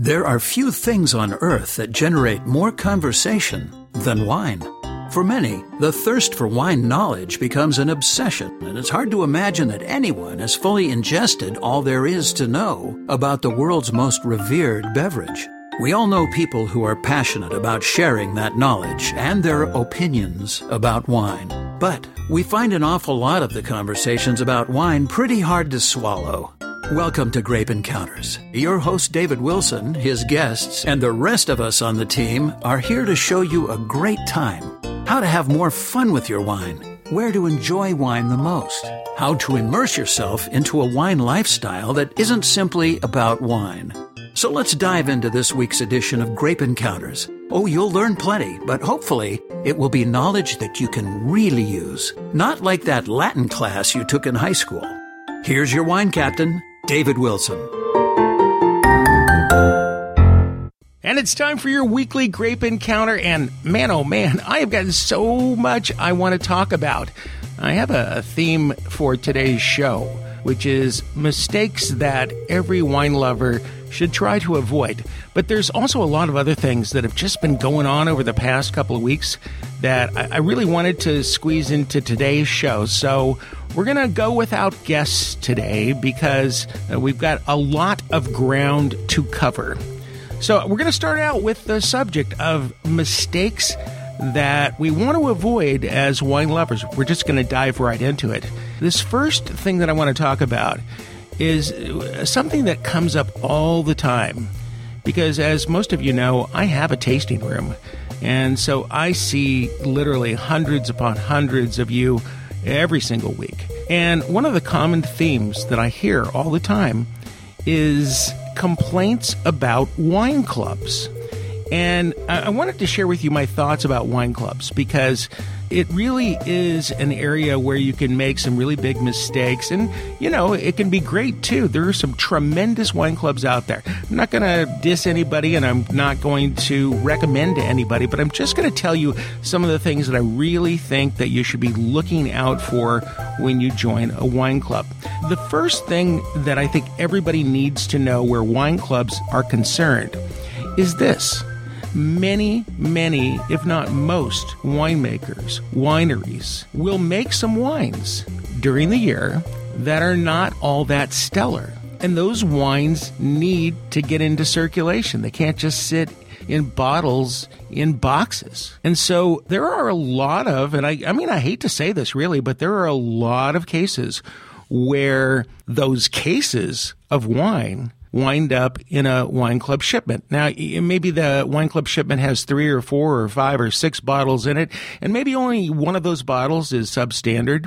There are few things on earth that generate more conversation than wine. For many, the thirst for wine knowledge becomes an obsession, and it's hard to imagine that anyone has fully ingested all there is to know about the world's most revered beverage. We all know people who are passionate about sharing that knowledge and their opinions about wine. But we find an awful lot of the conversations about wine pretty hard to swallow. Welcome to Grape Encounters. Your host, David Wilson, his guests, and the rest of us on the team are here to show you a great time, how to have more fun with your wine, where to enjoy wine the most, how to immerse yourself into a wine lifestyle that isn't simply about wine. So let's dive into this week's edition of Grape Encounters. Oh, you'll learn plenty, but hopefully it will be knowledge that you can really use, not like that Latin class you took in high school. Here's your wine captain, David Wilson. And it's time for your weekly grape encounter. And man, oh man, I have got so much I want to talk about. I have a theme for today's show, which is mistakes that every wine lover should try to avoid. But there's also a lot of other things that have just been going on over the past couple of weeks that I, really wanted to squeeze into today's show. So we're going to go without guests today because uh, we've got a lot of ground to cover. So we're going to start out with the subject of mistakes that we want to avoid as wine lovers. We're just going to dive right into it. This first thing that I want to talk about is uh, something that comes up all the time. Because, as most of you know, I have a tasting room. And so I see literally hundreds upon hundreds of you every single week. And one of the common themes that I hear all the time is complaints about wine clubs. And I wanted to share with you my thoughts about wine clubs because it really is an area where you can make some really big mistakes. And, you know, it can be great too. There are some tremendous wine clubs out there. I'm not going to diss anybody and I'm not going to recommend to anybody, but I'm just going to tell you some of the things that I really think that you should be looking out for when you join a wine club. The first thing that I think everybody needs to know where wine clubs are concerned is this many, many, if not most, winemakers, wineries will make some wines during the year that are not all that stellar. And those wines need to get into circulation. They can't just sit in bottles in boxes. And so there are a lot of, and I, I mean, I hate to say this really, but there are a lot of cases where those cases of wine wind up in a wine club shipment. Now, maybe the wine club shipment has three or four or five or six bottles in it, and maybe only one of those bottles is substandard,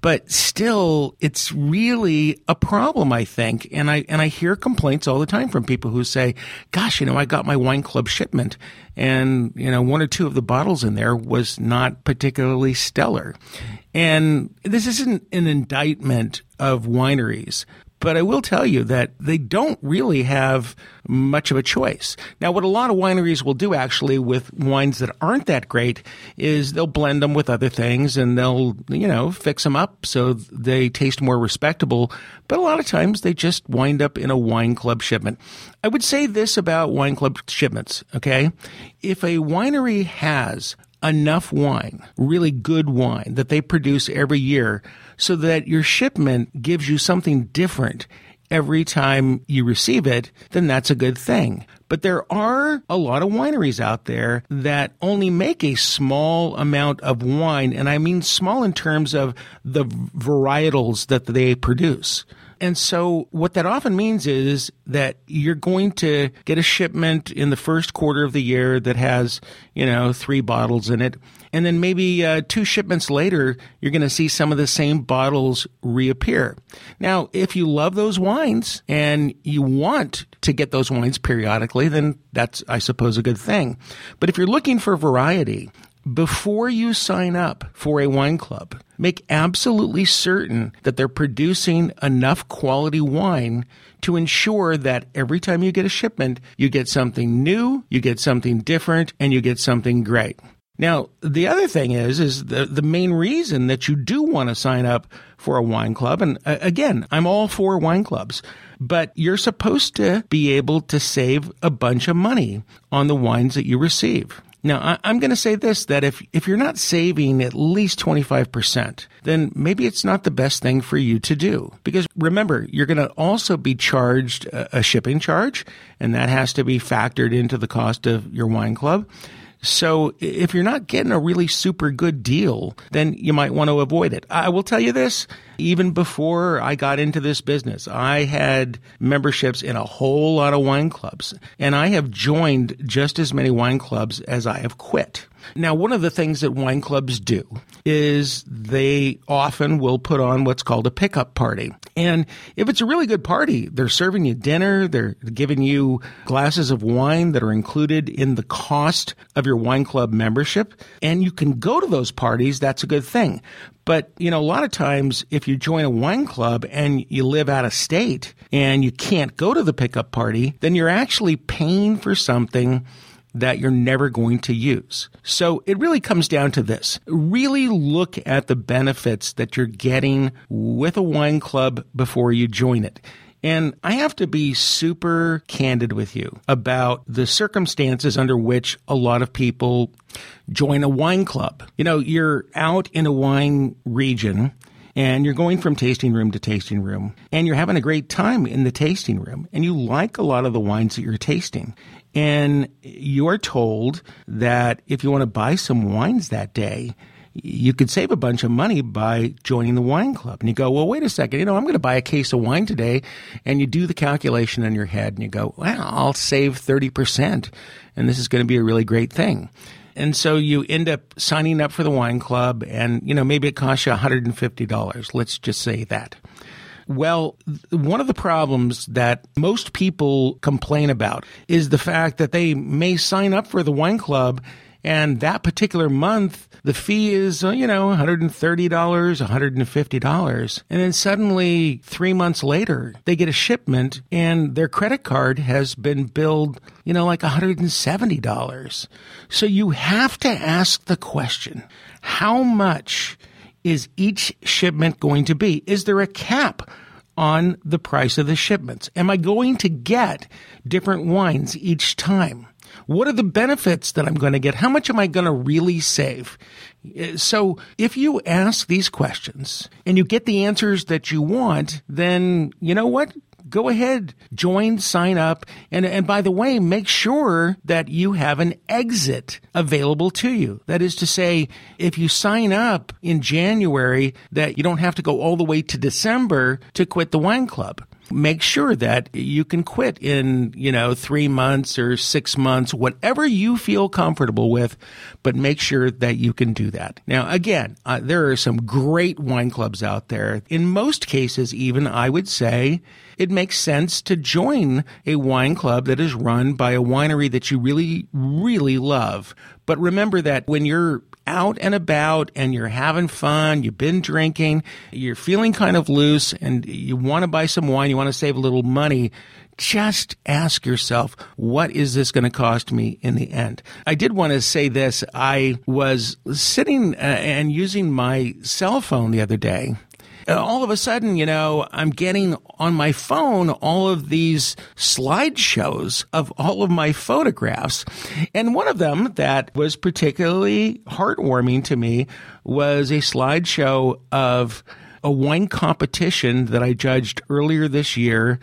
but still, it's really a problem, I think. And I, and I hear complaints all the time from people who say, gosh, you know, I got my wine club shipment and, you know, one or two of the bottles in there was not particularly stellar. And this isn't an indictment of wineries, but I will tell you that they don't really have much of a choice. Now, what a lot of wineries will do actually with wines that aren't that great is they'll blend them with other things and they'll, you know, fix them up so they taste more respectable. But a lot of times they just wind up in a wine club shipment. I would say this about wine club shipments, okay? If a winery has enough wine, really good wine that they produce every year so that your shipment gives you something different every time you receive it, then that's a good thing. But there are a lot of wineries out there that only make a small amount of wine, and I mean small in terms of the varietals that they produce. And so what that often means is that you're going to get a shipment in the first quarter of the year that has, you know, three bottles in it. And then maybe uh, two shipments later, you're going to see some of the same bottles reappear. Now, if you love those wines and you want to get those wines periodically, then that's, I suppose, a good thing. But if you're looking for variety, before you sign up for a wine club, make absolutely certain that they're producing enough quality wine to ensure that every time you get a shipment, you get something new, you get something different, and you get something great. Now, the other thing is, is the, the main reason that you do want to sign up for a wine club. And uh, again, I'm all for wine clubs, but you're supposed to be able to save a bunch of money on the wines that you receive. Now, I, am going to say this, that if, if you're not saving at least 25%, then maybe it's not the best thing for you to do. Because remember, you're going to also be charged a, a shipping charge, and that has to be factored into the cost of your wine club. So if you're not getting a really super good deal, then you might want to avoid it. I will tell you this, even before I got into this business, I had memberships in a whole lot of wine clubs and I have joined just as many wine clubs as I have quit. Now, one of the things that wine clubs do is they often will put on what's called a pickup party. And if it's a really good party, they're serving you dinner, they're giving you glasses of wine that are included in the cost of your wine club membership, and you can go to those parties, that's a good thing. But, you know, a lot of times if you join a wine club and you live out of state and you can't go to the pickup party, then you're actually paying for something that you're never going to use. So it really comes down to this. Really look at the benefits that you're getting with a wine club before you join it. And I have to be super candid with you about the circumstances under which a lot of people join a wine club. You know, you're out in a wine region and you're going from tasting room to tasting room and you're having a great time in the tasting room and you like a lot of the wines that you're tasting and you're told that if you want to buy some wines that day, you could save a bunch of money by joining the wine club. And you go, well, wait a second, you know, I'm going to buy a case of wine today. And you do the calculation in your head and you go, well, I'll save 30%. And this is going to be a really great thing. And so you end up signing up for the wine club and, you know, maybe it costs you $150. Let's just say that. Well, one of the problems that most people complain about is the fact that they may sign up for the wine club and that particular month, the fee is, uh, you know, $130, $150. And then suddenly, three months later, they get a shipment and their credit card has been billed, you know, like $170. So you have to ask the question, how much is each shipment going to be? Is there a cap on the price of the shipments? Am I going to get different wines each time? What are the benefits that I'm going to get? How much am I going to really save? Uh, so if you ask these questions and you get the answers that you want, then you know what? go ahead, join, sign up. And, and by the way, make sure that you have an exit available to you. That is to say, if you sign up in January, that you don't have to go all the way to December to quit the wine club make sure that you can quit in, you know, three months or six months, whatever you feel comfortable with, but make sure that you can do that. Now, again, uh, there are some great wine clubs out there. In most cases, even I would say it makes sense to join a wine club that is run by a winery that you really, really love. But remember that when you're out and about and you're having fun, you've been drinking, you're feeling kind of loose and you want to buy some wine, you want to save a little money, just ask yourself, what is this going to cost me in the end? I did want to say this. I was sitting uh, and using my cell phone the other day all of a sudden, you know, I'm getting on my phone all of these slideshows of all of my photographs. And one of them that was particularly heartwarming to me was a slideshow of a wine competition that I judged earlier this year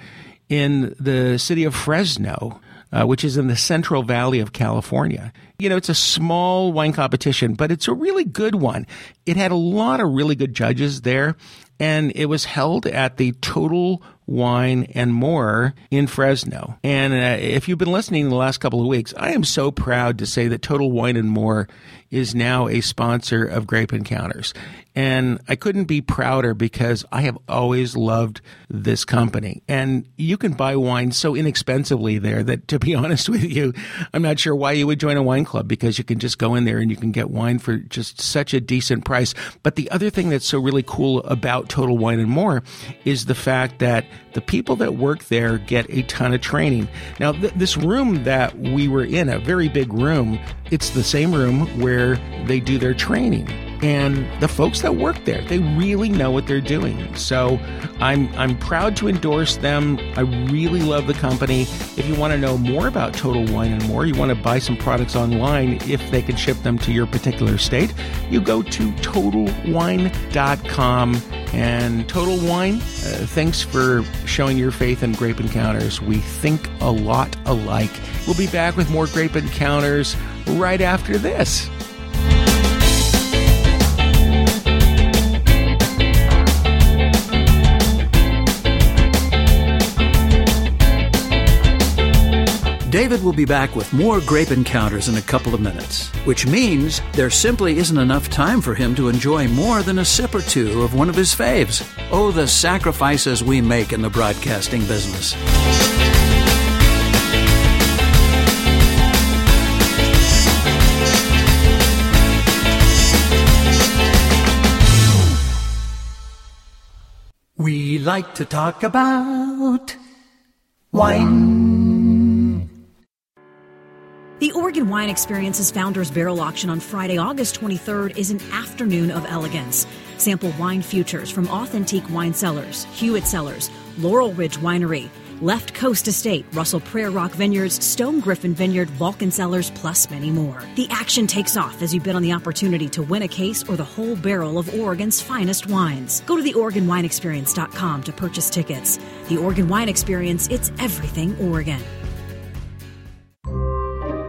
in the city of Fresno. Uh, which is in the Central Valley of California. You know, it's a small wine competition, but it's a really good one. It had a lot of really good judges there and it was held at the Total Wine and More in Fresno. And uh, if you've been listening the last couple of weeks, I am so proud to say that Total Wine and More is now a sponsor of Grape Encounters. And I couldn't be prouder because I have always loved this company. And you can buy wine so inexpensively there that, to be honest with you, I'm not sure why you would join a wine club because you can just go in there and you can get wine for just such a decent price. But the other thing that's so really cool about Total Wine and More is the fact that the people that work there get a ton of training. Now, th- this room that we were in, a very big room, it's the same room where where they do their training. And the folks that work there they really know what they're doing. So i'm i'm proud to endorse them. I really love the company. If you want to know more about total wine and more you want to buy some products online if they can ship them to your particular state you go to totalwine.com and total wine uh, thanks for showing your faith in grape encounters. We think a lot alike. We'll be back with more grape encounters right after this David will be back with more grape encounters in a couple of minutes, which means there simply isn't enough time for him to enjoy more than a sip or two of one of his faves. Oh, the sacrifices we make in the broadcasting business. We like to talk about wine. The Oregon Wine Experience's Founders Barrel Auction on Friday, August 23rd is an afternoon of elegance. Sample wine futures from authentic wine cellars, Hewitt Cellars, Laurel Ridge Winery, Left Coast Estate, Russell Prayer Rock Vineyards, Stone Griffin Vineyard, Vulcan Cellars, plus many more. The action takes off as you bid on the opportunity to win a case or the whole barrel of Oregon's finest wines. Go to theoregonwineexperience.com to purchase tickets. The Oregon Wine Experience, it's everything Oregon.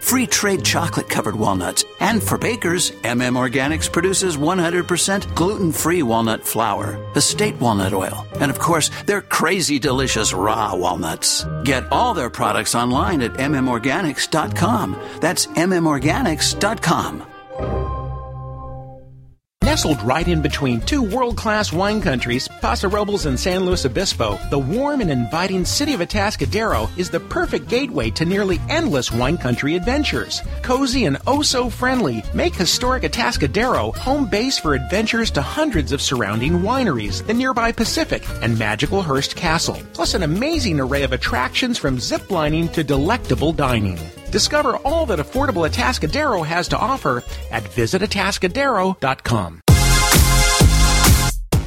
free trade chocolate covered walnuts. And for bakers, MM Organics produces 100% gluten free walnut flour, estate walnut oil, and of course, their crazy delicious raw walnuts. Get all their products online at mmorganics.com. That's mmorganics.com. Nestled right in between two world class wine countries, Paso Robles and San Luis Obispo, the warm and inviting city of Atascadero is the perfect gateway to nearly endless wine country adventures. Cozy and oh so friendly, make historic Atascadero home base for adventures to hundreds of surrounding wineries, the nearby Pacific, and magical Hearst Castle, plus an amazing array of attractions from ziplining to delectable dining. Discover all that affordable Atascadero has to offer at visitatascadero.com.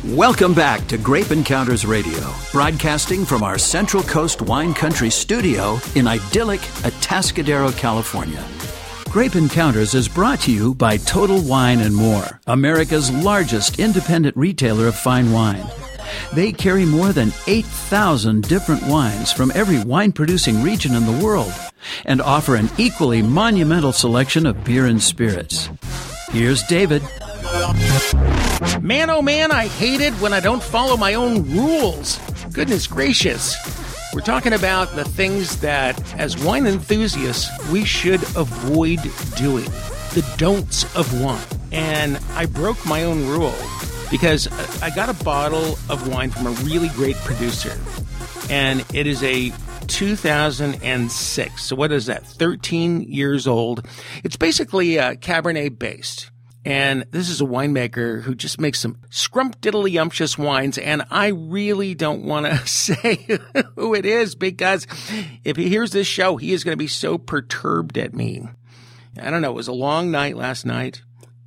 Welcome back to Grape Encounters Radio, broadcasting from our Central Coast Wine Country studio in idyllic Atascadero, California. Grape Encounters is brought to you by Total Wine and More, America's largest independent retailer of fine wine. They carry more than 8,000 different wines from every wine producing region in the world and offer an equally monumental selection of beer and spirits. Here's David. Man, oh man, I hate it when I don't follow my own rules. Goodness gracious. We're talking about the things that, as wine enthusiasts, we should avoid doing. The don'ts of wine. And I broke my own rule because I got a bottle of wine from a really great producer. And it is a 2006. So what is that? 13 years old. It's basically uh, Cabernet based. And this is a winemaker who just makes some scrumptiddlyumptious wines. And I really don't want to say who it is because if he hears this show, he is going to be so perturbed at me. I don't know. It was a long night last night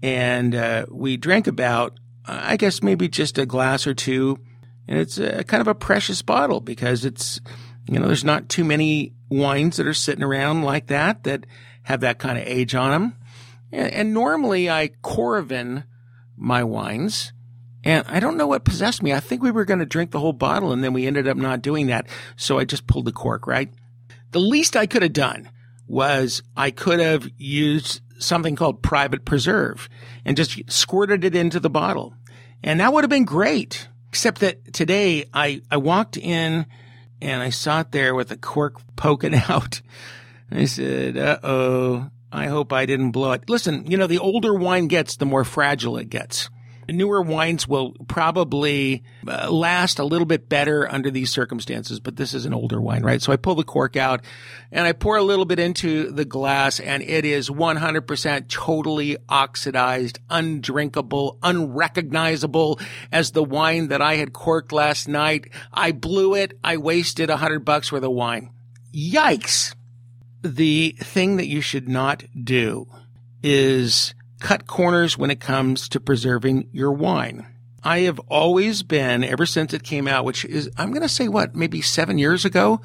and uh, we drank about, I guess maybe just a glass or two. And it's a, kind of a precious bottle because it's, you know, there's not too many wines that are sitting around like that that have that kind of age on them. And, and normally I Coravin my wines. And I don't know what possessed me. I think we were going to drink the whole bottle and then we ended up not doing that. So I just pulled the cork, right? The least I could have done was I could have used something called private preserve and just squirted it into the bottle. And that would have been great. Except that today I, I walked in and I saw it there with the cork poking out. I said, uh oh, I hope I didn't blow it. Listen, you know, the older wine gets, the more fragile it gets. Newer wines will probably uh, last a little bit better under these circumstances, but this is an older wine, right? So I pull the cork out and I pour a little bit into the glass and it is 100% totally oxidized, undrinkable, unrecognizable as the wine that I had corked last night. I blew it. I wasted a hundred bucks worth of wine. Yikes. The thing that you should not do is cut corners when it comes to preserving your wine. I have always been, ever since it came out, which is, I'm going to say what, maybe seven years ago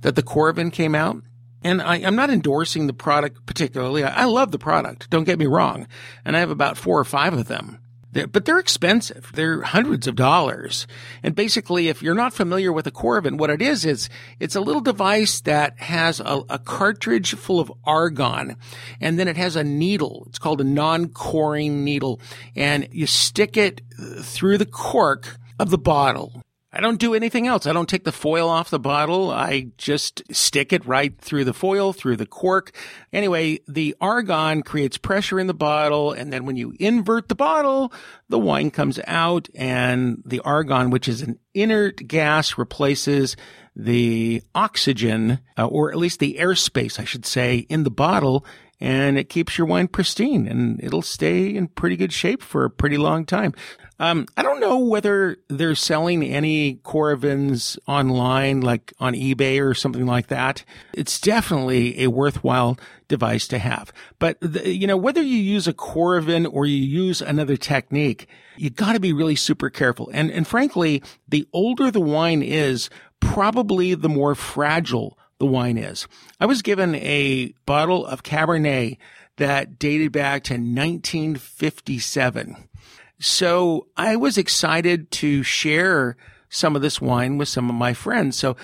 that the Coravin came out. And I, am not endorsing the product particularly. I, I love the product. Don't get me wrong. And I have about four or five of them. They're, but they're expensive. They're hundreds of dollars. And basically, if you're not familiar with a Coravin, what it is, is it's a little device that has a, a cartridge full of argon. And then it has a needle. It's called a non-coring needle. And you stick it through the cork of the bottle. I don't do anything else. I don't take the foil off the bottle. I just stick it right through the foil, through the cork. Anyway, the argon creates pressure in the bottle. And then when you invert the bottle, the wine comes out and the argon, which is an inert gas, replaces the oxygen, uh, or at least the airspace, I should say, in the bottle and it keeps your wine pristine and it'll stay in pretty good shape for a pretty long time. Um, I don't know whether they're selling any Coravins online, like on eBay or something like that. It's definitely a worthwhile device to have. But, the, you know, whether you use a Coravin or you use another technique, you got to be really super careful. And, and frankly, the older the wine is, probably the more fragile the wine is. I was given a bottle of Cabernet that dated back to 1957. So I was excited to share some of this wine with some of my friends. So,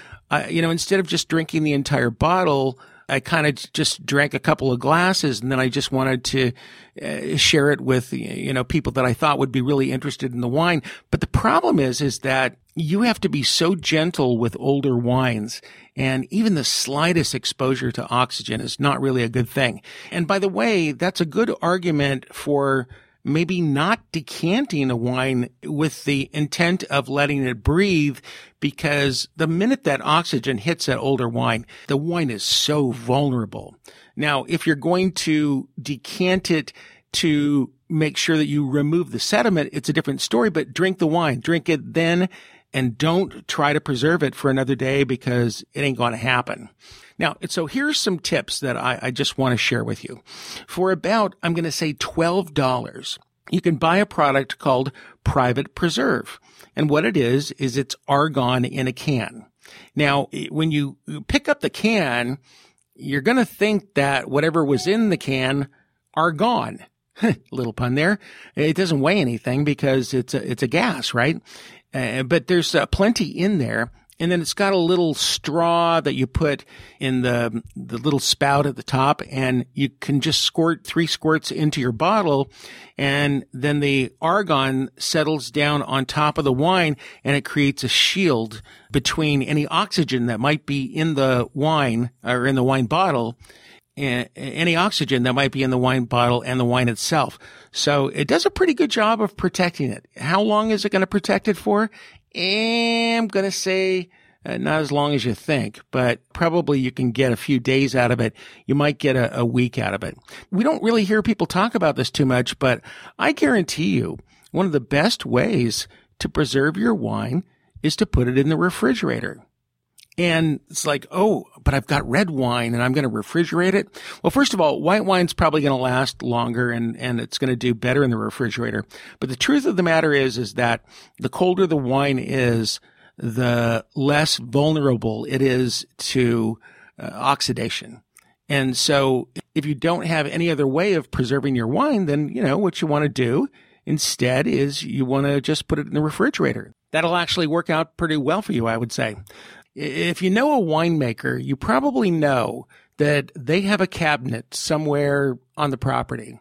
you know, instead of just drinking the entire bottle, I kind of just drank a couple of glasses and then I just wanted to uh, share it with, you know, people that I thought would be really interested in the wine. But the problem is, is that you have to be so gentle with older wines and even the slightest exposure to oxygen is not really a good thing. And by the way, that's a good argument for maybe not decanting a wine with the intent of letting it breathe because the minute that oxygen hits that older wine, the wine is so vulnerable. Now, if you're going to decant it to make sure that you remove the sediment, it's a different story, but drink the wine, drink it then and don't try to preserve it for another day because it ain't going to happen. Now, so here's some tips that I, I just want to share with you. For about, I'm going to say $12, you can buy a product called Private Preserve. And what it is, is it's argon in a can. Now, when you pick up the can, you're going to think that whatever was in the can are gone. Little pun there. It doesn't weigh anything because it's a, it's a gas, right? Uh, but there's uh, plenty in there. And then it's got a little straw that you put in the, the little spout at the top and you can just squirt three squirts into your bottle. And then the argon settles down on top of the wine and it creates a shield between any oxygen that might be in the wine or in the wine bottle any oxygen that might be in the wine bottle and the wine itself. So it does a pretty good job of protecting it. How long is it going to protect it for? I'm going to say uh, not as long as you think, but probably you can get a few days out of it. You might get a, a week out of it. We don't really hear people talk about this too much, but I guarantee you one of the best ways to preserve your wine is to put it in the refrigerator. And it's like, oh, but I've got red wine and I'm going to refrigerate it. Well, first of all, white wine's probably going to last longer and, and it's going to do better in the refrigerator. But the truth of the matter is, is that the colder the wine is, the less vulnerable it is to uh, oxidation. And so if you don't have any other way of preserving your wine, then, you know, what you want to do instead is you want to just put it in the refrigerator. That'll actually work out pretty well for you, I would say. If you know a winemaker, you probably know that they have a cabinet somewhere on the property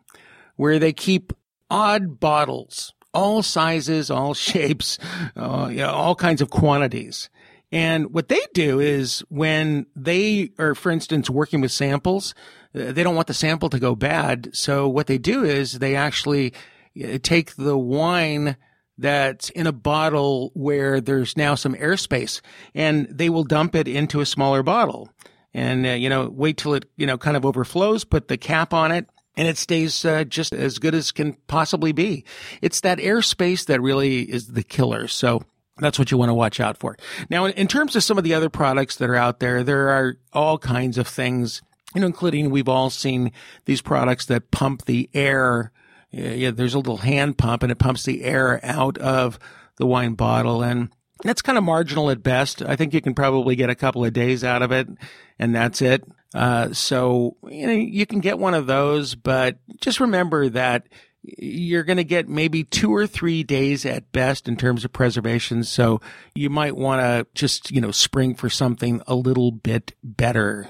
where they keep odd bottles, all sizes, all shapes, uh, you know, all kinds of quantities. And what they do is when they are, for instance, working with samples, uh, they don't want the sample to go bad. So what they do is they actually uh, take the wine that's in a bottle where there's now some airspace and they will dump it into a smaller bottle and, uh, you know, wait till it, you know, kind of overflows, put the cap on it and it stays uh, just as good as can possibly be. It's that airspace that really is the killer. So that's what you want to watch out for. Now, in terms of some of the other products that are out there, there are all kinds of things, you know, including we've all seen these products that pump the air. Yeah, there's a little hand pump and it pumps the air out of the wine bottle and that's kind of marginal at best. I think you can probably get a couple of days out of it and that's it. Uh, so, you know, you can get one of those, but just remember that you're going to get maybe two or three days at best in terms of preservation. So you might want to just, you know, spring for something a little bit better.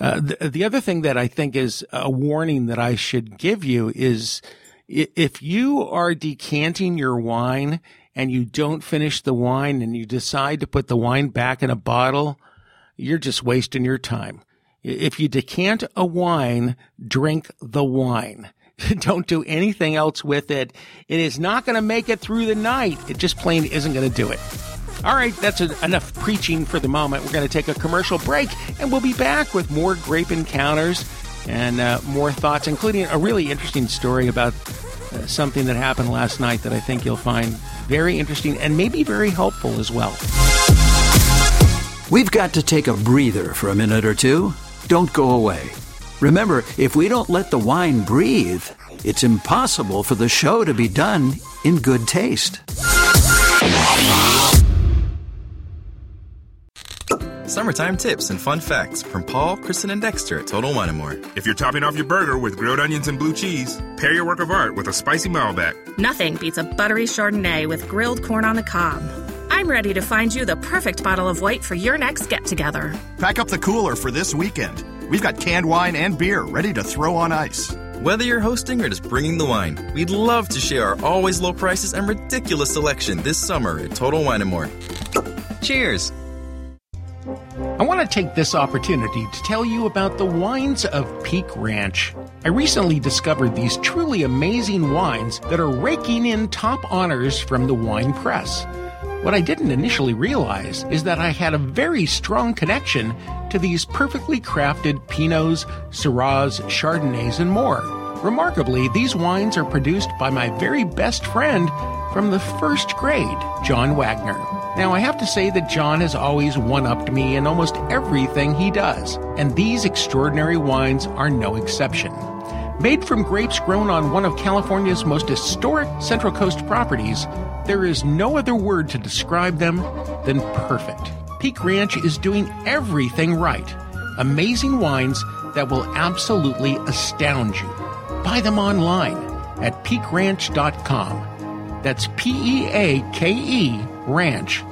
Uh, the, the other thing that I think is a warning that I should give you is if you are decanting your wine and you don't finish the wine and you decide to put the wine back in a bottle, you're just wasting your time. If you decant a wine, drink the wine. Don't do anything else with it. It is not going to make it through the night. It just plain isn't going to do it. All right, that's a, enough preaching for the moment. We're going to take a commercial break, and we'll be back with more grape encounters and uh, more thoughts, including a really interesting story about uh, something that happened last night that I think you'll find very interesting and maybe very helpful as well. We've got to take a breather for a minute or two. Don't go away. Remember, if we don't let the wine breathe, it's impossible for the show to be done in good taste. Summertime tips and fun facts from Paul, Kristen, and Dexter at Total Wine & More. If you're topping off your burger with grilled onions and blue cheese, pair your work of art with a spicy Malbec. Nothing beats a buttery Chardonnay with grilled corn on the cob. I'm ready to find you the perfect bottle of white for your next get together. Pack up the cooler for this weekend. We've got canned wine and beer ready to throw on ice. Whether you're hosting or just bringing the wine, we'd love to share our always low prices and ridiculous selection this summer at Total Wine & More. Cheers! I want to take this opportunity to tell you about the wines of Peake Ranch. I recently discovered these truly amazing wines that are raking in top honors from the wine press. What I didn't initially realize is that I had a very strong connection to these perfectly crafted Pinots, Syrahs, Chardonnays, and more. Remarkably, these wines are produced by my very best friend from the first grade, John Wagner. Now, I have to say that John has always one upped me in almost everything he does, and these extraordinary wines are no exception. Made from grapes grown on one of California's most historic Central Coast properties, there is no other word to describe them than perfect. Peake Ranch is doing everything right. Amazing wines that will absolutely astound you. Buy them online at peakeranch.com. That's P E A K E ranch.com.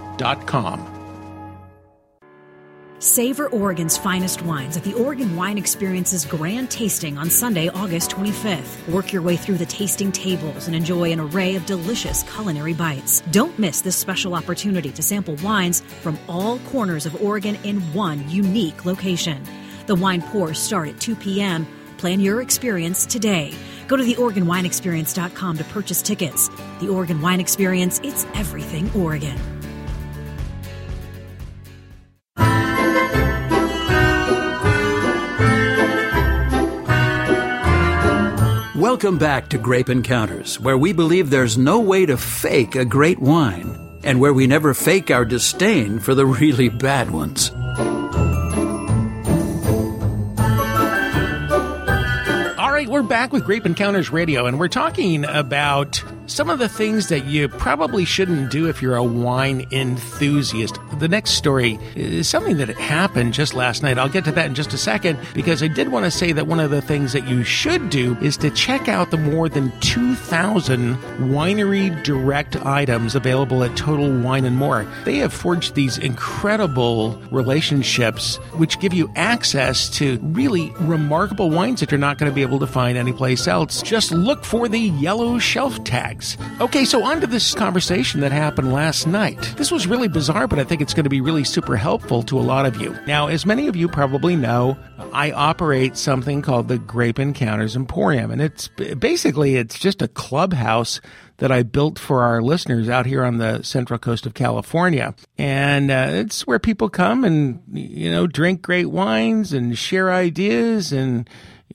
Savor Oregon's finest wines at the Oregon Wine Experience's grand tasting on Sunday, August 25th. Work your way through the tasting tables and enjoy an array of delicious culinary bites. Don't miss this special opportunity to sample wines from all corners of Oregon in one unique location. The wine pours start at 2 p.m. Plan your experience today. Go to theoregonwineexperience.com to purchase tickets. The Oregon Wine Experience, it's everything Oregon. Welcome back to Grape Encounters, where we believe there's no way to fake a great wine, and where we never fake our disdain for the really bad ones. All right, we're back with Grape Encounters Radio, and we're talking about some of the things that you probably shouldn't do if you're a wine enthusiast. The next story is something that happened just last night. I'll get to that in just a second because I did want to say that one of the things that you should do is to check out the more than 2,000 winery direct items available at Total Wine and More. They have forged these incredible relationships which give you access to really remarkable wines that you're not going to be able to find anyplace else. Just look for the yellow shelf tag Okay, so on to this conversation that happened last night. This was really bizarre, but I think it's going to be really super helpful to a lot of you. Now, as many of you probably know, I operate something called the Grape Encounters Emporium, and it's basically it's just a clubhouse that I built for our listeners out here on the central coast of California. And uh, it's where people come and, you know, drink great wines and share ideas and,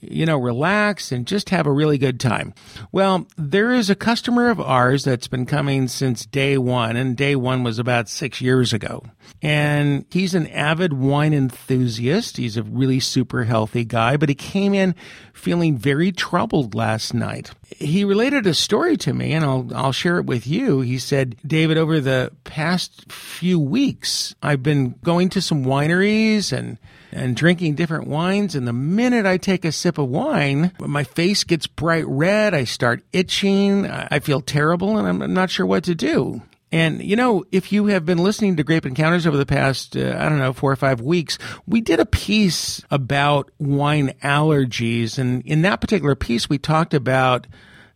you know, relax and just have a really good time. Well, there is a customer of ours that's been coming since day one, and day one was about six years ago. And he's an avid wine enthusiast. He's a really super healthy guy, but he came in feeling very troubled last night. He related a story to me, and I'll, I'll share it with you. He said, David, over the past few weeks, I've been going to some wineries and and drinking different wines. And the minute I take a sip of wine, my face gets bright red. I start itching. I feel terrible and I'm not sure what to do. And, you know, if you have been listening to Grape Encounters over the past, uh, I don't know, four or five weeks, we did a piece about wine allergies. And in that particular piece, we talked about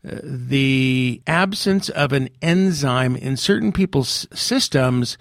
uh, the absence of an enzyme in certain people's systems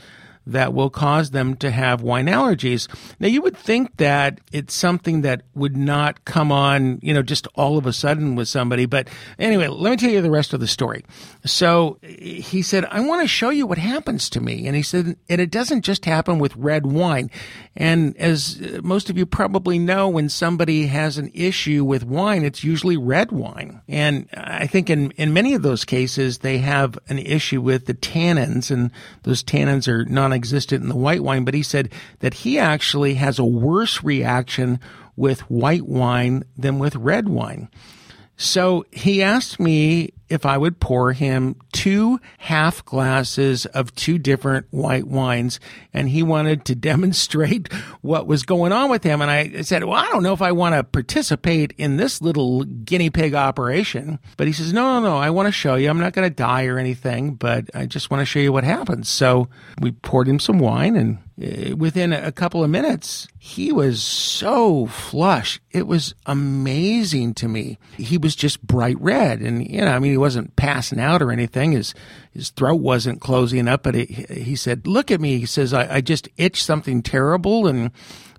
that will cause them to have wine allergies. Now, you would think that it's something that would not come on, you know, just all of a sudden with somebody. But anyway, let me tell you the rest of the story. So he said, I want to show you what happens to me. And he said, and it doesn't just happen with red wine. And as most of you probably know, when somebody has an issue with wine, it's usually red wine. And I think in, in many of those cases, they have an issue with the tannins and those tannins are non existent in the white wine, but he said that he actually has a worse reaction with white wine than with red wine. So he asked me if I would pour him two half glasses of two different white wines and he wanted to demonstrate what was going on with him. And I said, well, I don't know if I want to participate in this little guinea pig operation. But he says, no, no, no, I want to show you. I'm not going to die or anything, but I just want to show you what happens. So we poured him some wine and uh, within a couple of minutes, he was so flush. It was amazing to me. He was just bright red. And, you know, I mean, he wasn't passing out or anything. His, his throat wasn't closing up, but it, he said, look at me. He says, I, I just itched something terrible. And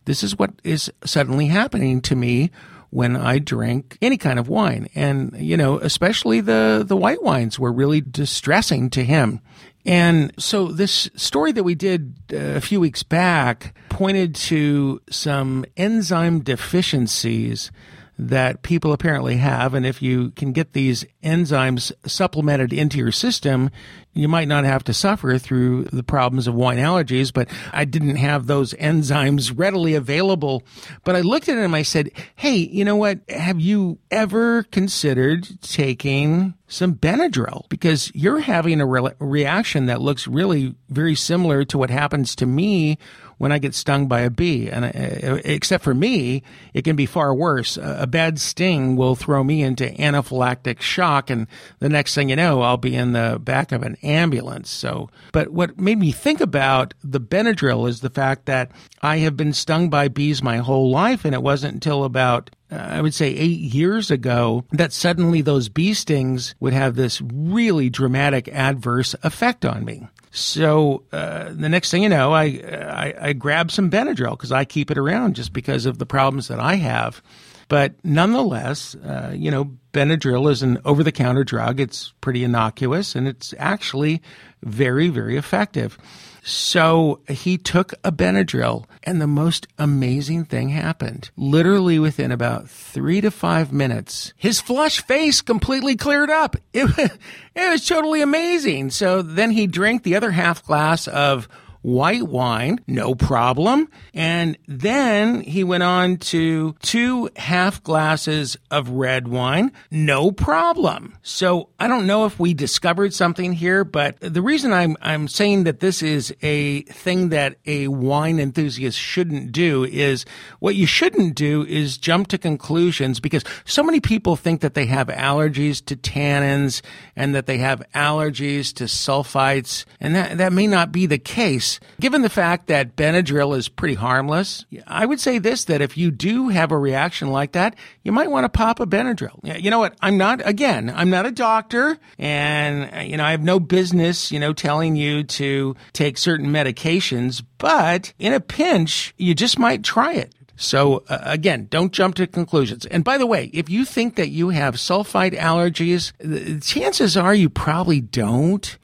this is what is suddenly happening to me when I drink any kind of wine. And, you know, especially the, the white wines were really distressing to him. And so this story that we did uh, a few weeks back pointed to some enzyme deficiencies that people apparently have. And if you can get these enzymes supplemented into your system, you might not have to suffer through the problems of wine allergies. But I didn't have those enzymes readily available. But I looked at him, and I said, Hey, you know what? Have you ever considered taking some Benadryl? Because you're having a re- reaction that looks really very similar to what happens to me when I get stung by a bee. And uh, except for me, it can be far worse. A bad sting will throw me into anaphylactic shock, and the next thing you know, I'll be in the back of an ambulance. So, but what made me think about the Benadryl is the fact that I have been stung by bees my whole life, and it wasn't until about uh, I would say eight years ago that suddenly those bee stings would have this really dramatic adverse effect on me. So uh, the next thing you know, I, I, I grab some Benadryl because I keep it around just because of the problems that I have. But nonetheless, uh, you know, Benadryl is an over the counter drug. It's pretty innocuous and it's actually very, very effective. So he took a Benadryl and the most amazing thing happened. Literally within about three to five minutes, his flush face completely cleared up. It, it was totally amazing. So then he drank the other half glass of white wine, no problem. And then he went on to two half glasses of red wine, no problem. So I don't know if we discovered something here, but the reason I'm, I'm saying that this is a thing that a wine enthusiast shouldn't do is what you shouldn't do is jump to conclusions because so many people think that they have allergies to tannins and that they have allergies to sulfites and that, that may not be the case Given the fact that Benadryl is pretty harmless, I would say this that if you do have a reaction like that, you might want to pop a Benadryl. You know what? I'm not, again, I'm not a doctor and, you know, I have no business, you know, telling you to take certain medications, but in a pinch, you just might try it. So uh, again, don't jump to conclusions. And by the way, if you think that you have sulfite allergies, the chances are you probably don't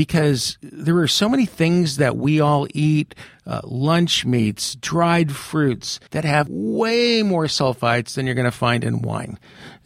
because there are so many things that we all eat uh, lunch meats, dried fruits that have way more sulfites than you're going to find in wine.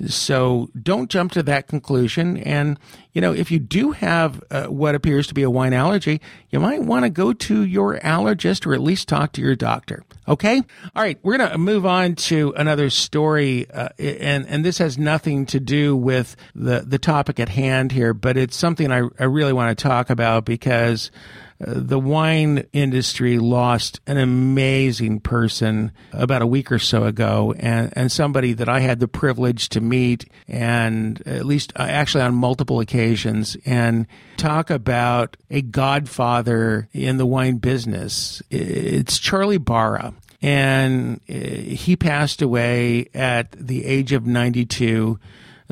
So don't jump to that conclusion. And, you know, if you do have uh, what appears to be a wine allergy, you might want to go to your allergist or at least talk to your doctor. Okay? All right. We're going to move on to another story. Uh, and, and this has nothing to do with the, the topic at hand here, but it's something I, I really want to talk about because the wine industry lost an amazing person about a week or so ago, and, and somebody that I had the privilege to meet, and at least uh, actually on multiple occasions, and talk about a godfather in the wine business. It's Charlie Barra. And uh, he passed away at the age of 92,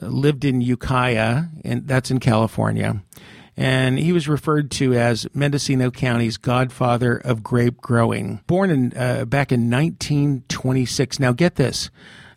lived in Ukiah, and that's in California and he was referred to as Mendocino County's godfather of grape growing. Born in uh, back in 1926. Now get this.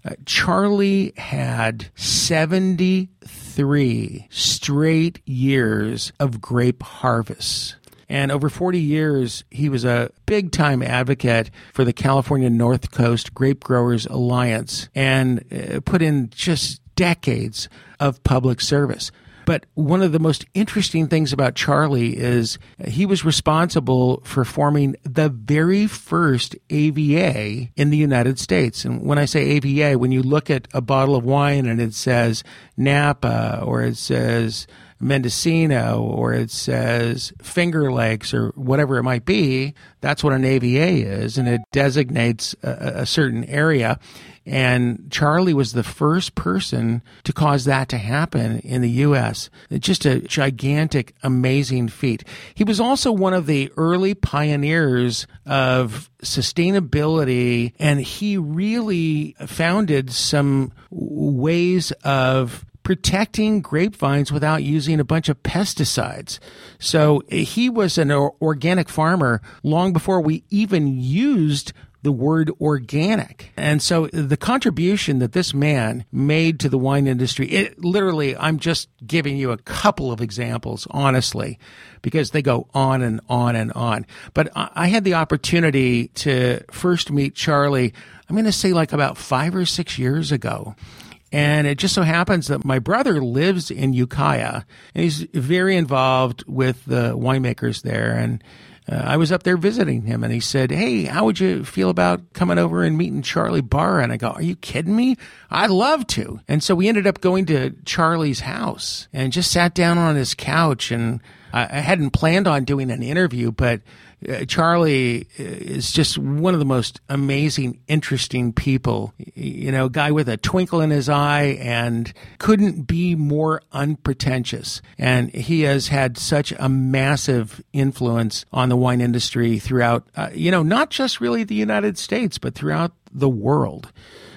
Uh, Charlie had 73 straight years of grape harvests. And over 40 years, he was a big time advocate for the California North Coast Grape Growers Alliance and uh, put in just decades of public service. But one of the most interesting things about Charlie is he was responsible for forming the very first AVA in the United States. And when I say AVA, when you look at a bottle of wine and it says Napa or it says Mendocino or it says Finger Lakes or whatever it might be, that's what an AVA is, and it designates a, a certain area. And Charlie was the first person to cause that to happen in the U.S. Just a gigantic, amazing feat. He was also one of the early pioneers of sustainability, and he really founded some ways of protecting grapevines without using a bunch of pesticides. So eh, he was an organic farmer long before we even used the word organic. And so the contribution that this man made to the wine industry, it literally, I'm just giving you a couple of examples, honestly, because they go on and on and on. But I had the opportunity to first meet Charlie, I'm going to say like about five or six years ago. And it just so happens that my brother lives in Ukiah and he's very involved with the winemakers there. And uh, I was up there visiting him and he said, Hey, how would you feel about coming over and meeting Charlie Barra? And I go, Are you kidding me? I'd love to. And so we ended up going to Charlie's house and just sat down on his couch. And I, I hadn't planned on doing an interview, but Charlie is just one of the most amazing, interesting people. You know, guy with a twinkle in his eye and couldn't be more unpretentious. And he has had such a massive influence on the wine industry throughout, uh, you know, not just really the United States, but throughout the world.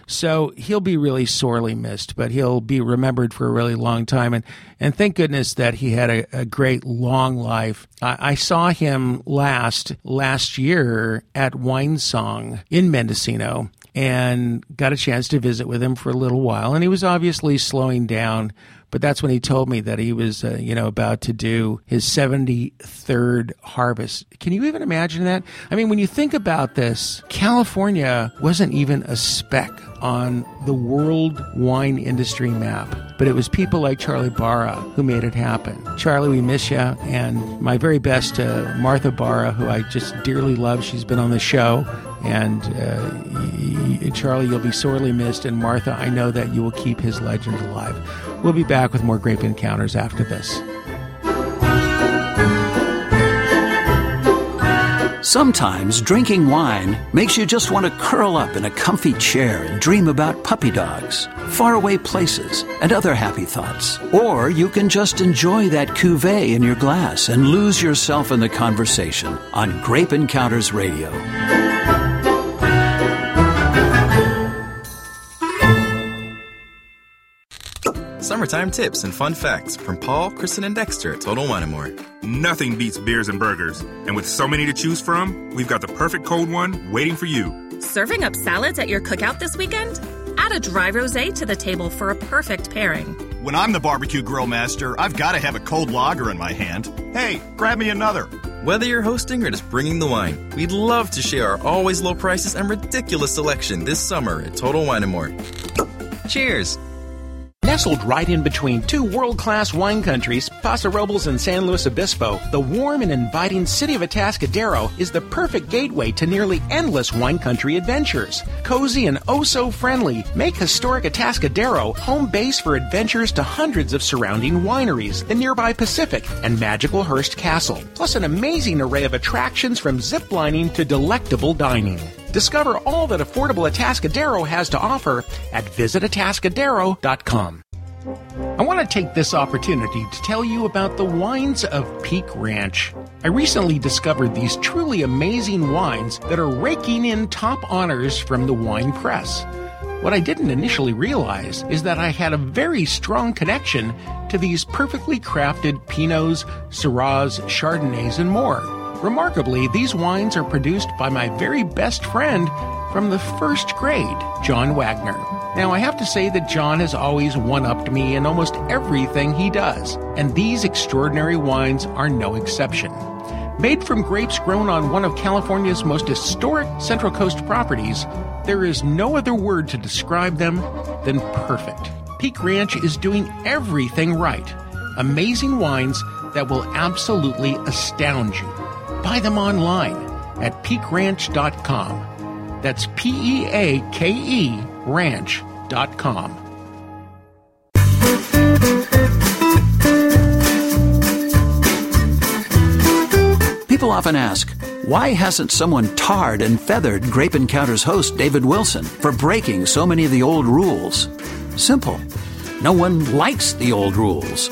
So he'll be really sorely missed, but he'll be remembered for a really long time. And, and thank goodness that he had a, a great long life. I, I, saw him last, last year at Winesong in Mendocino and got a chance to visit with him for a little while. And he was obviously slowing down but that's when he told me that he was, uh, you know, about to do his 73rd harvest. Can you even imagine that? I mean, when you think about this, California wasn't even a speck on the world wine industry map. But it was people like Charlie Barra who made it happen. Charlie, we miss you. And my very best to Martha Barra, who I just dearly love. She's been on the show. And uh, Charlie, you'll be sorely missed. And Martha, I know that you will keep his legend alive. We'll be back with more Grape Encounters after this. Sometimes drinking wine makes you just want to curl up in a comfy chair and dream about puppy dogs, faraway places, and other happy thoughts. Or you can just enjoy that cuvee in your glass and lose yourself in the conversation on Grape Encounters Radio. Summertime tips and fun facts from Paul, Kristen, and Dexter at Total Wine & More. Nothing beats beers and burgers. And with so many to choose from, we've got the perfect cold one waiting for you. Serving up salads at your cookout this weekend? Add a dry rosé to the table for a perfect pairing. When I'm the barbecue grill master, I've got to have a cold lager in my hand. Hey, grab me another. Whether you're hosting or just bringing the wine, we'd love to share our always low prices and ridiculous selection this summer at Total Wine & More. Cheers! Nestled right in between two world class wine countries, Paso Robles and San Luis Obispo, the warm and inviting city of Atascadero is the perfect gateway to nearly endless wine country adventures. Cozy and oh so friendly, make historic Atascadero home base for adventures to hundreds of surrounding wineries, the nearby Pacific, and magical Hearst Castle, plus an amazing array of attractions from ziplining to delectable dining. Discover all that affordable Atascadero has to offer at visitatascadero.com. I want to take this opportunity to tell you about the wines of Peake Ranch. I recently discovered these truly amazing wines that are raking in top honors from the wine press. What I didn't initially realize is that I had a very strong connection to these perfectly crafted Pinots, Syrahs, Chardonnays, and more. Remarkably, these wines are produced by my very best friend from the first grade, John Wagner. Now, I have to say that John has always one upped me in almost everything he does, and these extraordinary wines are no exception. Made from grapes grown on one of California's most historic Central Coast properties, there is no other word to describe them than perfect. Peake Ranch is doing everything right. Amazing wines that will absolutely astound you. Buy them online at peakeranch.com. That's P E A K E ranch.com. People often ask, why hasn't someone tarred and feathered Grape Encounters host David Wilson for breaking so many of the old rules? Simple. No one likes the old rules.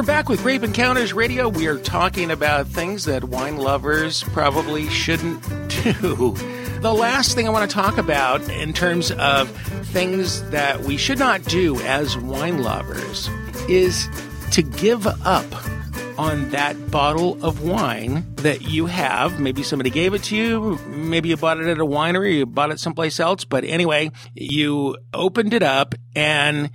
We're back with Grape Encounters Radio. We are talking about things that wine lovers probably shouldn't do. The last thing I want to talk about in terms of things that we should not do as wine lovers is to give up on that bottle of wine that you have. Maybe somebody gave it to you. Maybe you bought it at a winery. You bought it someplace else. But anyway, you opened it up and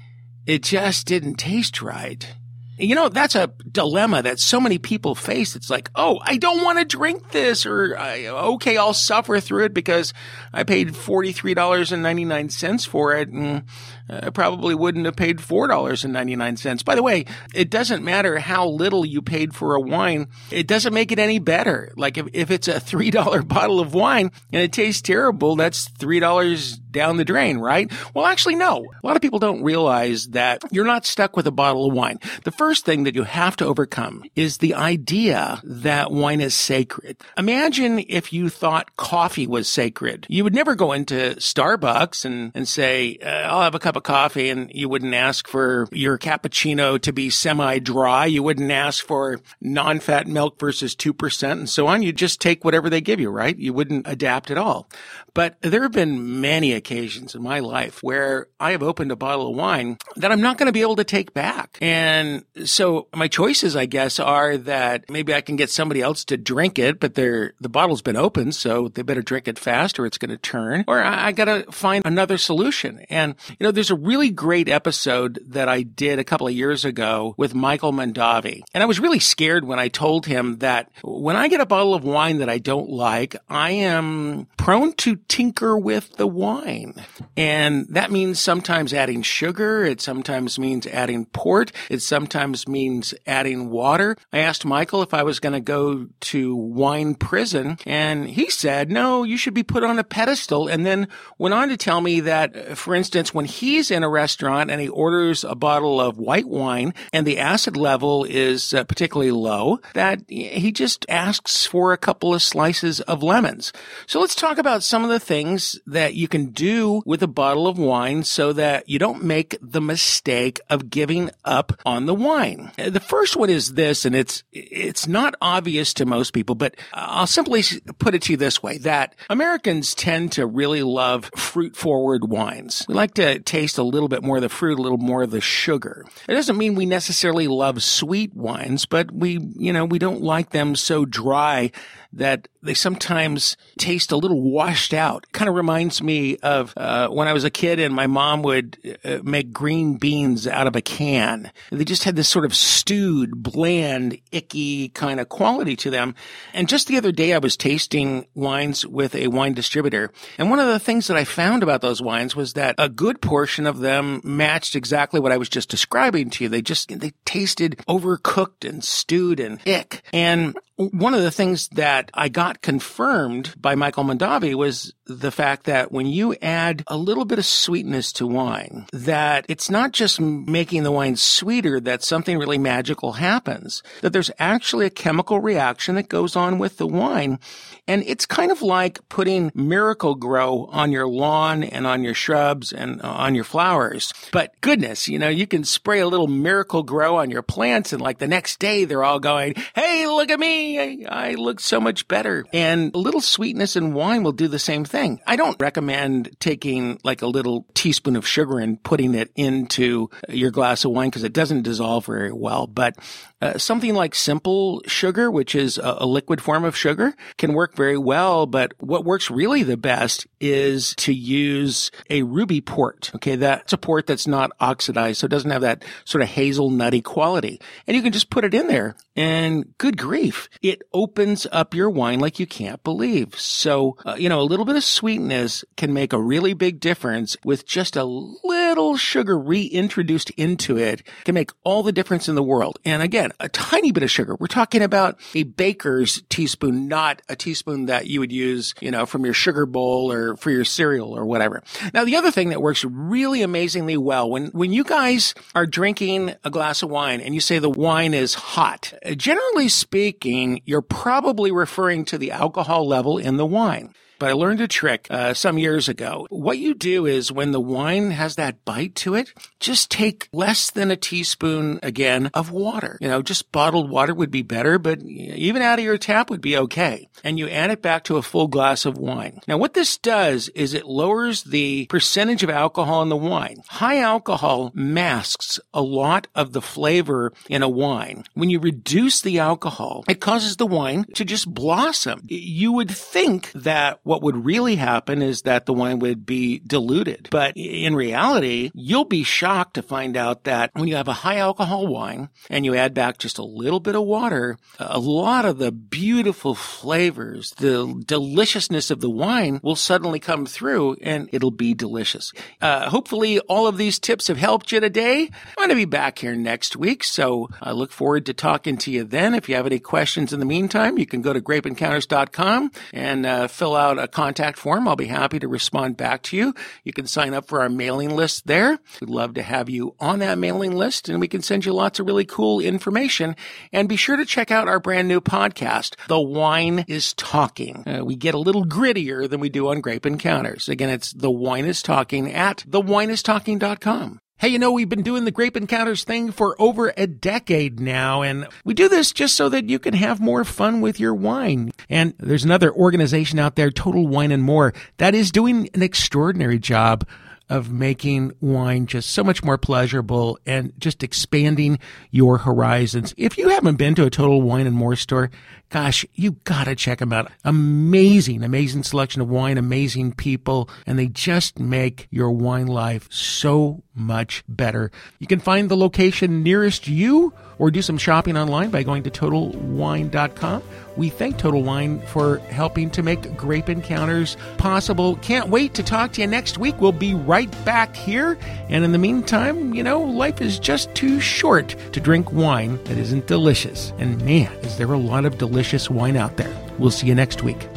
it just didn't taste right. You know, that's a dilemma that so many people face. It's like, oh, I don't want to drink this, or okay, I'll suffer through it because I paid $43.99 for it, and I probably wouldn't have paid $4.99. By the way, it doesn't matter how little you paid for a wine, it doesn't make it any better. Like if, if it's a $3 bottle of wine and it tastes terrible, that's $3 down the drain, right? Well, actually, no. A lot of people don't realize that you're not stuck with a bottle of wine. The first thing that you have to overcome is the idea that wine is sacred. Imagine if you thought coffee was sacred. You would never go into Starbucks and, and say, uh, I'll have a cup of coffee and you wouldn't ask for your cappuccino to be semi-dry. You wouldn't ask for non-fat milk versus 2% and so on. You just take whatever they give you, right? You wouldn't adapt at all. But there have been many occasions in my life where I have opened a bottle of wine that I'm not going to be able to take back. And so my choices, I guess, are that maybe I can get somebody else to drink it, but the bottle's been opened, so they better drink it fast or it's going to turn. Or I, I got to find another solution. And, you know, there's a really great episode that I did a couple of years ago with Michael Mondavi. And I was really scared when I told him that when I get a bottle of wine that I don't like, I am prone to tinker with the wine. And that means sometimes adding sugar. It sometimes means adding port. It sometimes means adding water. I asked Michael if I was going to go to wine prison and he said, no, you should be put on a pedestal. And then went on to tell me that, for instance, when he's in a restaurant and he orders a bottle of white wine and the acid level is uh, particularly low, that he just asks for a couple of slices of lemons. So let's talk about some of the things that you can do with a bottle of wine so that you don't make the mistake of giving up on the wine. The first one is this, and it's, it's not obvious to most people, but I'll simply put it to you this way, that Americans tend to really love fruit forward wines. We like to taste a little bit more of the fruit, a little more of the sugar. It doesn't mean we necessarily love sweet wines, but we, you know, we don't like them so dry that they sometimes taste a little washed out. Kind of reminds me of uh, when I was a kid and my mom would uh, make green beans out of a can. They just had this sort of stewed, bland, icky kind of quality to them. And just the other day, I was tasting wines with a wine distributor. And one of the things that I found about those wines was that a good portion of them matched exactly what I was just describing to you. They just, they tasted overcooked and stewed and ick. And one of the things that I got confirmed by Michael Mondavi was the fact that when you add a little bit of sweetness to wine, that it's not just making the wine sweeter, that something really magical happens, that there's actually a chemical reaction that goes on with the wine. And it's kind of like putting Miracle-Gro on your lawn and on your shrubs and uh, on your flowers. But goodness, you know, you can spray a little Miracle-Gro on your plants and like the next day they're all going, Hey, look at me. I, I look so much better. And a little sweetness in wine will do the same thing. I don't recommend taking like a little teaspoon of sugar and putting it into your glass of wine because it doesn't dissolve very well. But uh, something like simple sugar, which is a, a, liquid form of sugar, can work very well. But what works really the best is to use a ruby port. Okay. That's a port that's not oxidized. So it doesn't have that sort of hazelnutty quality. And you can just put it in there and good grief, it opens up your wine like you can't believe. So, uh, you know, a little bit of sweetness can make a really big difference with just a little sugar reintroduced into it can make all the difference in the world. And again, a tiny bit of sugar. We're talking about a baker's teaspoon, not a teaspoon that you would use, you know, from your sugar bowl or for your cereal or whatever. Now, the other thing that works really amazingly well when, when you guys are drinking a glass of wine and you say the wine is hot, generally speaking, you're probably referring to the alcohol level in the wine. But I learned a trick uh, some years ago. What you do is when the wine has that bite to it, just take less than a teaspoon again of water. You know, just bottled water would be better, but even out of your tap would be okay. And you add it back to a full glass of wine. Now, what this does is it lowers the percentage of alcohol in the wine. High alcohol masks a lot of the flavor in a wine. When you reduce the alcohol, it causes the wine to just blossom. You would think that what would really happen is that the wine would be diluted. But in reality, you'll be shocked to find out that when you have a high alcohol wine and you add back just a little bit of water, a lot of the beautiful flavors, the deliciousness of the wine will suddenly come through and it'll be delicious. Uh, hopefully all of these tips have helped you today. I'm going to be back here next week. So I look forward to talking to you then. If you have any questions in the meantime, you can go to grapeencounters.com and uh, fill out out a contact form. I'll be happy to respond back to you. You can sign up for our mailing list there. We'd love to have you on that mailing list and we can send you lots of really cool information. And be sure to check out our brand new podcast, The Wine is Talking. Uh, we get a little grittier than we do on Grape Encounters. Again, it's The Wine is Talking at thewineistalking.com. Hey, you know, we've been doing the Grape Encounters thing for over a decade now, and we do this just so that you can have more fun with your wine. And there's another organization out there, Total Wine and More, that is doing an extraordinary job of making wine just so much more pleasurable and just expanding your horizons. If you haven't been to a Total Wine and More store, gosh, you gotta check them out. Amazing, amazing selection of wine, amazing people, and they just make your wine life so much better. You can find the location nearest you or do some shopping online by going to TotalWine.com. We thank Total Wine for helping to make Grape Encounters possible. Can't wait to talk to you next week. We'll be right back here. And in the meantime, you know, life is just too short to drink wine that isn't delicious. And man, is there a lot of delicious wine out there. We'll see you next week.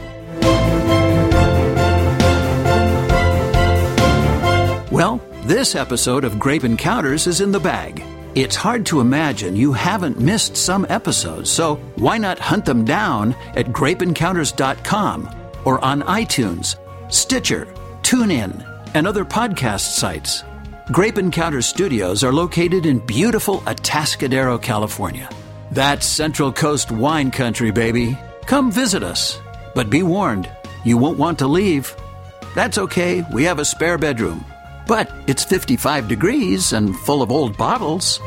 Well, this episode of Grape Encounters is in the bag. It's hard to imagine you haven't missed some episodes, so why not hunt them down at grapeencounters.com or on iTunes, Stitcher, TuneIn, and other podcast sites. Grape Encounters studios are located in beautiful Atascadero, California. That's Central Coast wine country, baby. Come visit us. But be warned, you won't want to leave. That's okay, we have a spare bedroom. But it's 55 degrees and full of old bottles.